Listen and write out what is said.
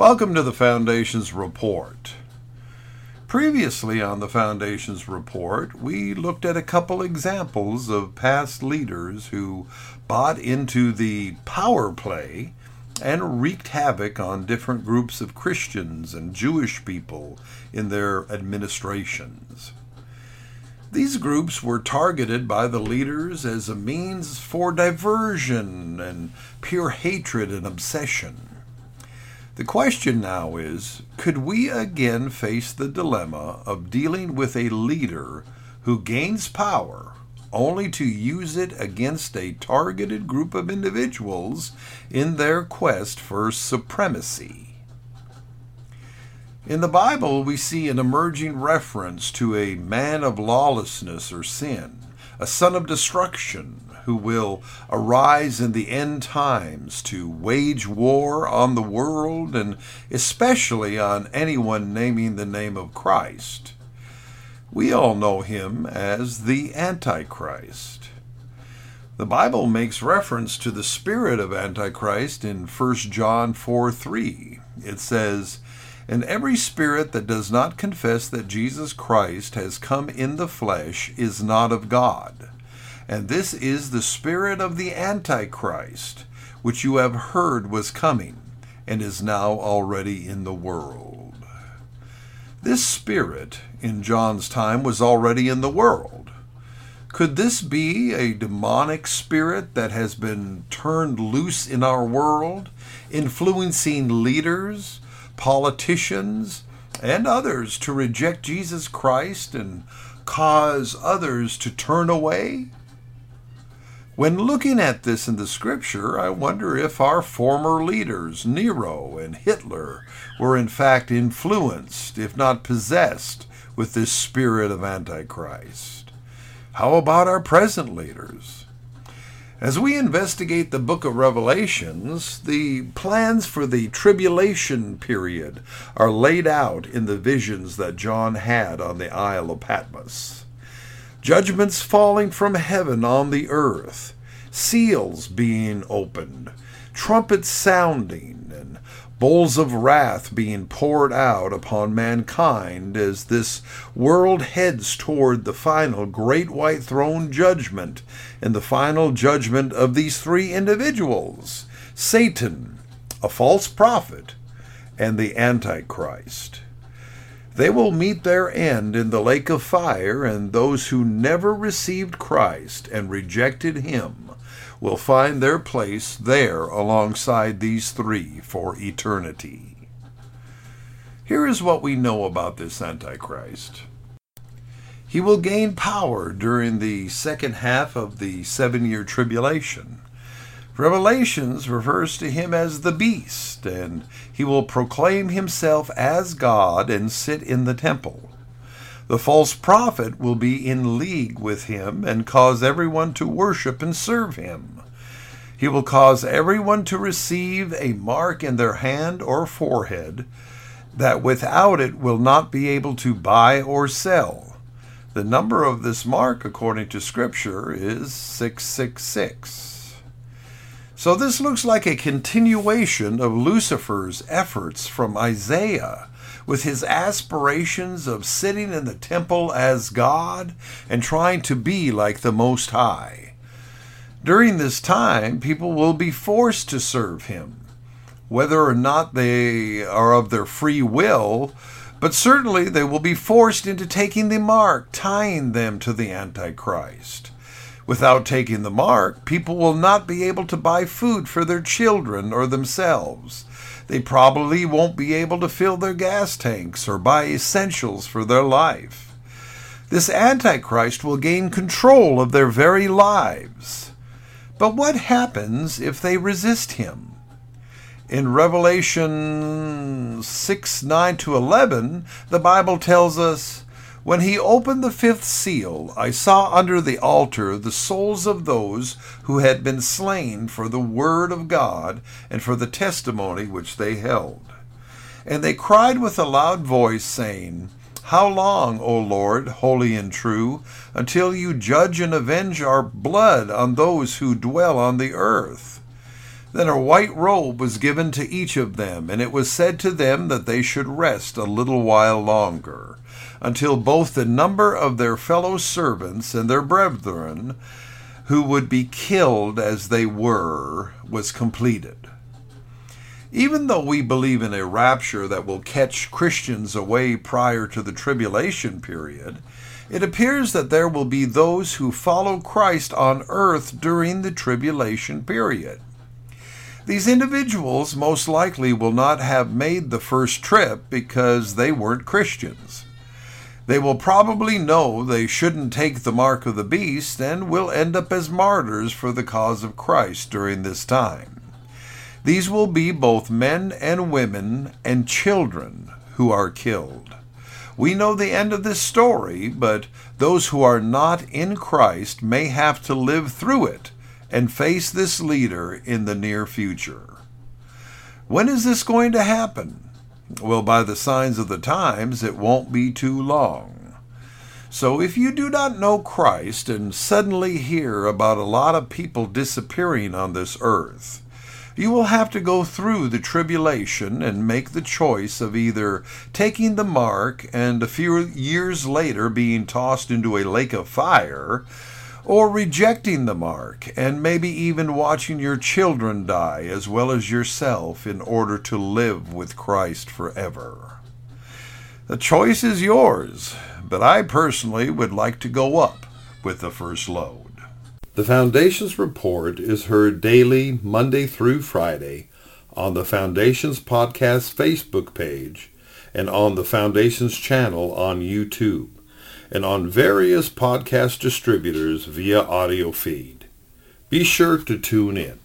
Welcome to the Foundation's report. Previously on the Foundation's report, we looked at a couple examples of past leaders who bought into the power play and wreaked havoc on different groups of Christians and Jewish people in their administrations. These groups were targeted by the leaders as a means for diversion and pure hatred and obsession. The question now is could we again face the dilemma of dealing with a leader who gains power only to use it against a targeted group of individuals in their quest for supremacy? In the Bible, we see an emerging reference to a man of lawlessness or sin, a son of destruction, who will arise in the end times to wage war on the world and especially on anyone naming the name of Christ. We all know him as the Antichrist. The Bible makes reference to the spirit of Antichrist in 1 John 4 3. It says, And every spirit that does not confess that Jesus Christ has come in the flesh is not of God. And this is the spirit of the Antichrist, which you have heard was coming, and is now already in the world. This spirit, in John's time, was already in the world. Could this be a demonic spirit that has been turned loose in our world, influencing leaders, politicians, and others to reject Jesus Christ and cause others to turn away? When looking at this in the scripture, I wonder if our former leaders, Nero and Hitler, were in fact influenced, if not possessed, with this spirit of Antichrist. How about our present leaders? As we investigate the book of Revelations, the plans for the tribulation period are laid out in the visions that John had on the Isle of Patmos judgments falling from heaven on the earth, seals being opened, trumpets sounding, and bowls of wrath being poured out upon mankind as this world heads toward the final great white throne judgment and the final judgment of these three individuals Satan, a false prophet, and the Antichrist. They will meet their end in the lake of fire, and those who never received Christ and rejected him will find their place there alongside these three for eternity. Here is what we know about this Antichrist. He will gain power during the second half of the seven year tribulation. Revelations refers to him as the beast, and he will proclaim himself as God and sit in the temple. The false prophet will be in league with him and cause everyone to worship and serve him. He will cause everyone to receive a mark in their hand or forehead that without it will not be able to buy or sell. The number of this mark, according to Scripture, is 666. So this looks like a continuation of Lucifer's efforts from Isaiah with his aspirations of sitting in the temple as God and trying to be like the Most High. During this time, people will be forced to serve him, whether or not they are of their free will, but certainly they will be forced into taking the mark, tying them to the Antichrist. Without taking the mark, people will not be able to buy food for their children or themselves. They probably won't be able to fill their gas tanks or buy essentials for their life. This Antichrist will gain control of their very lives. But what happens if they resist him? In Revelation 6 9 to 11, the Bible tells us, when he opened the fifth seal, I saw under the altar the souls of those who had been slain for the word of God and for the testimony which they held. And they cried with a loud voice, saying, How long, O Lord, holy and true, until you judge and avenge our blood on those who dwell on the earth? Then a white robe was given to each of them, and it was said to them that they should rest a little while longer, until both the number of their fellow servants and their brethren, who would be killed as they were, was completed. Even though we believe in a rapture that will catch Christians away prior to the tribulation period, it appears that there will be those who follow Christ on earth during the tribulation period. These individuals most likely will not have made the first trip because they weren't Christians. They will probably know they shouldn't take the mark of the beast and will end up as martyrs for the cause of Christ during this time. These will be both men and women and children who are killed. We know the end of this story, but those who are not in Christ may have to live through it and face this leader in the near future. When is this going to happen? Well, by the signs of the times, it won't be too long. So if you do not know Christ and suddenly hear about a lot of people disappearing on this earth, you will have to go through the tribulation and make the choice of either taking the mark and a few years later being tossed into a lake of fire, or rejecting the mark and maybe even watching your children die as well as yourself in order to live with Christ forever. The choice is yours, but I personally would like to go up with the first load. The Foundation's report is heard daily, Monday through Friday, on the Foundation's podcast Facebook page and on the Foundation's channel on YouTube and on various podcast distributors via audio feed. Be sure to tune in.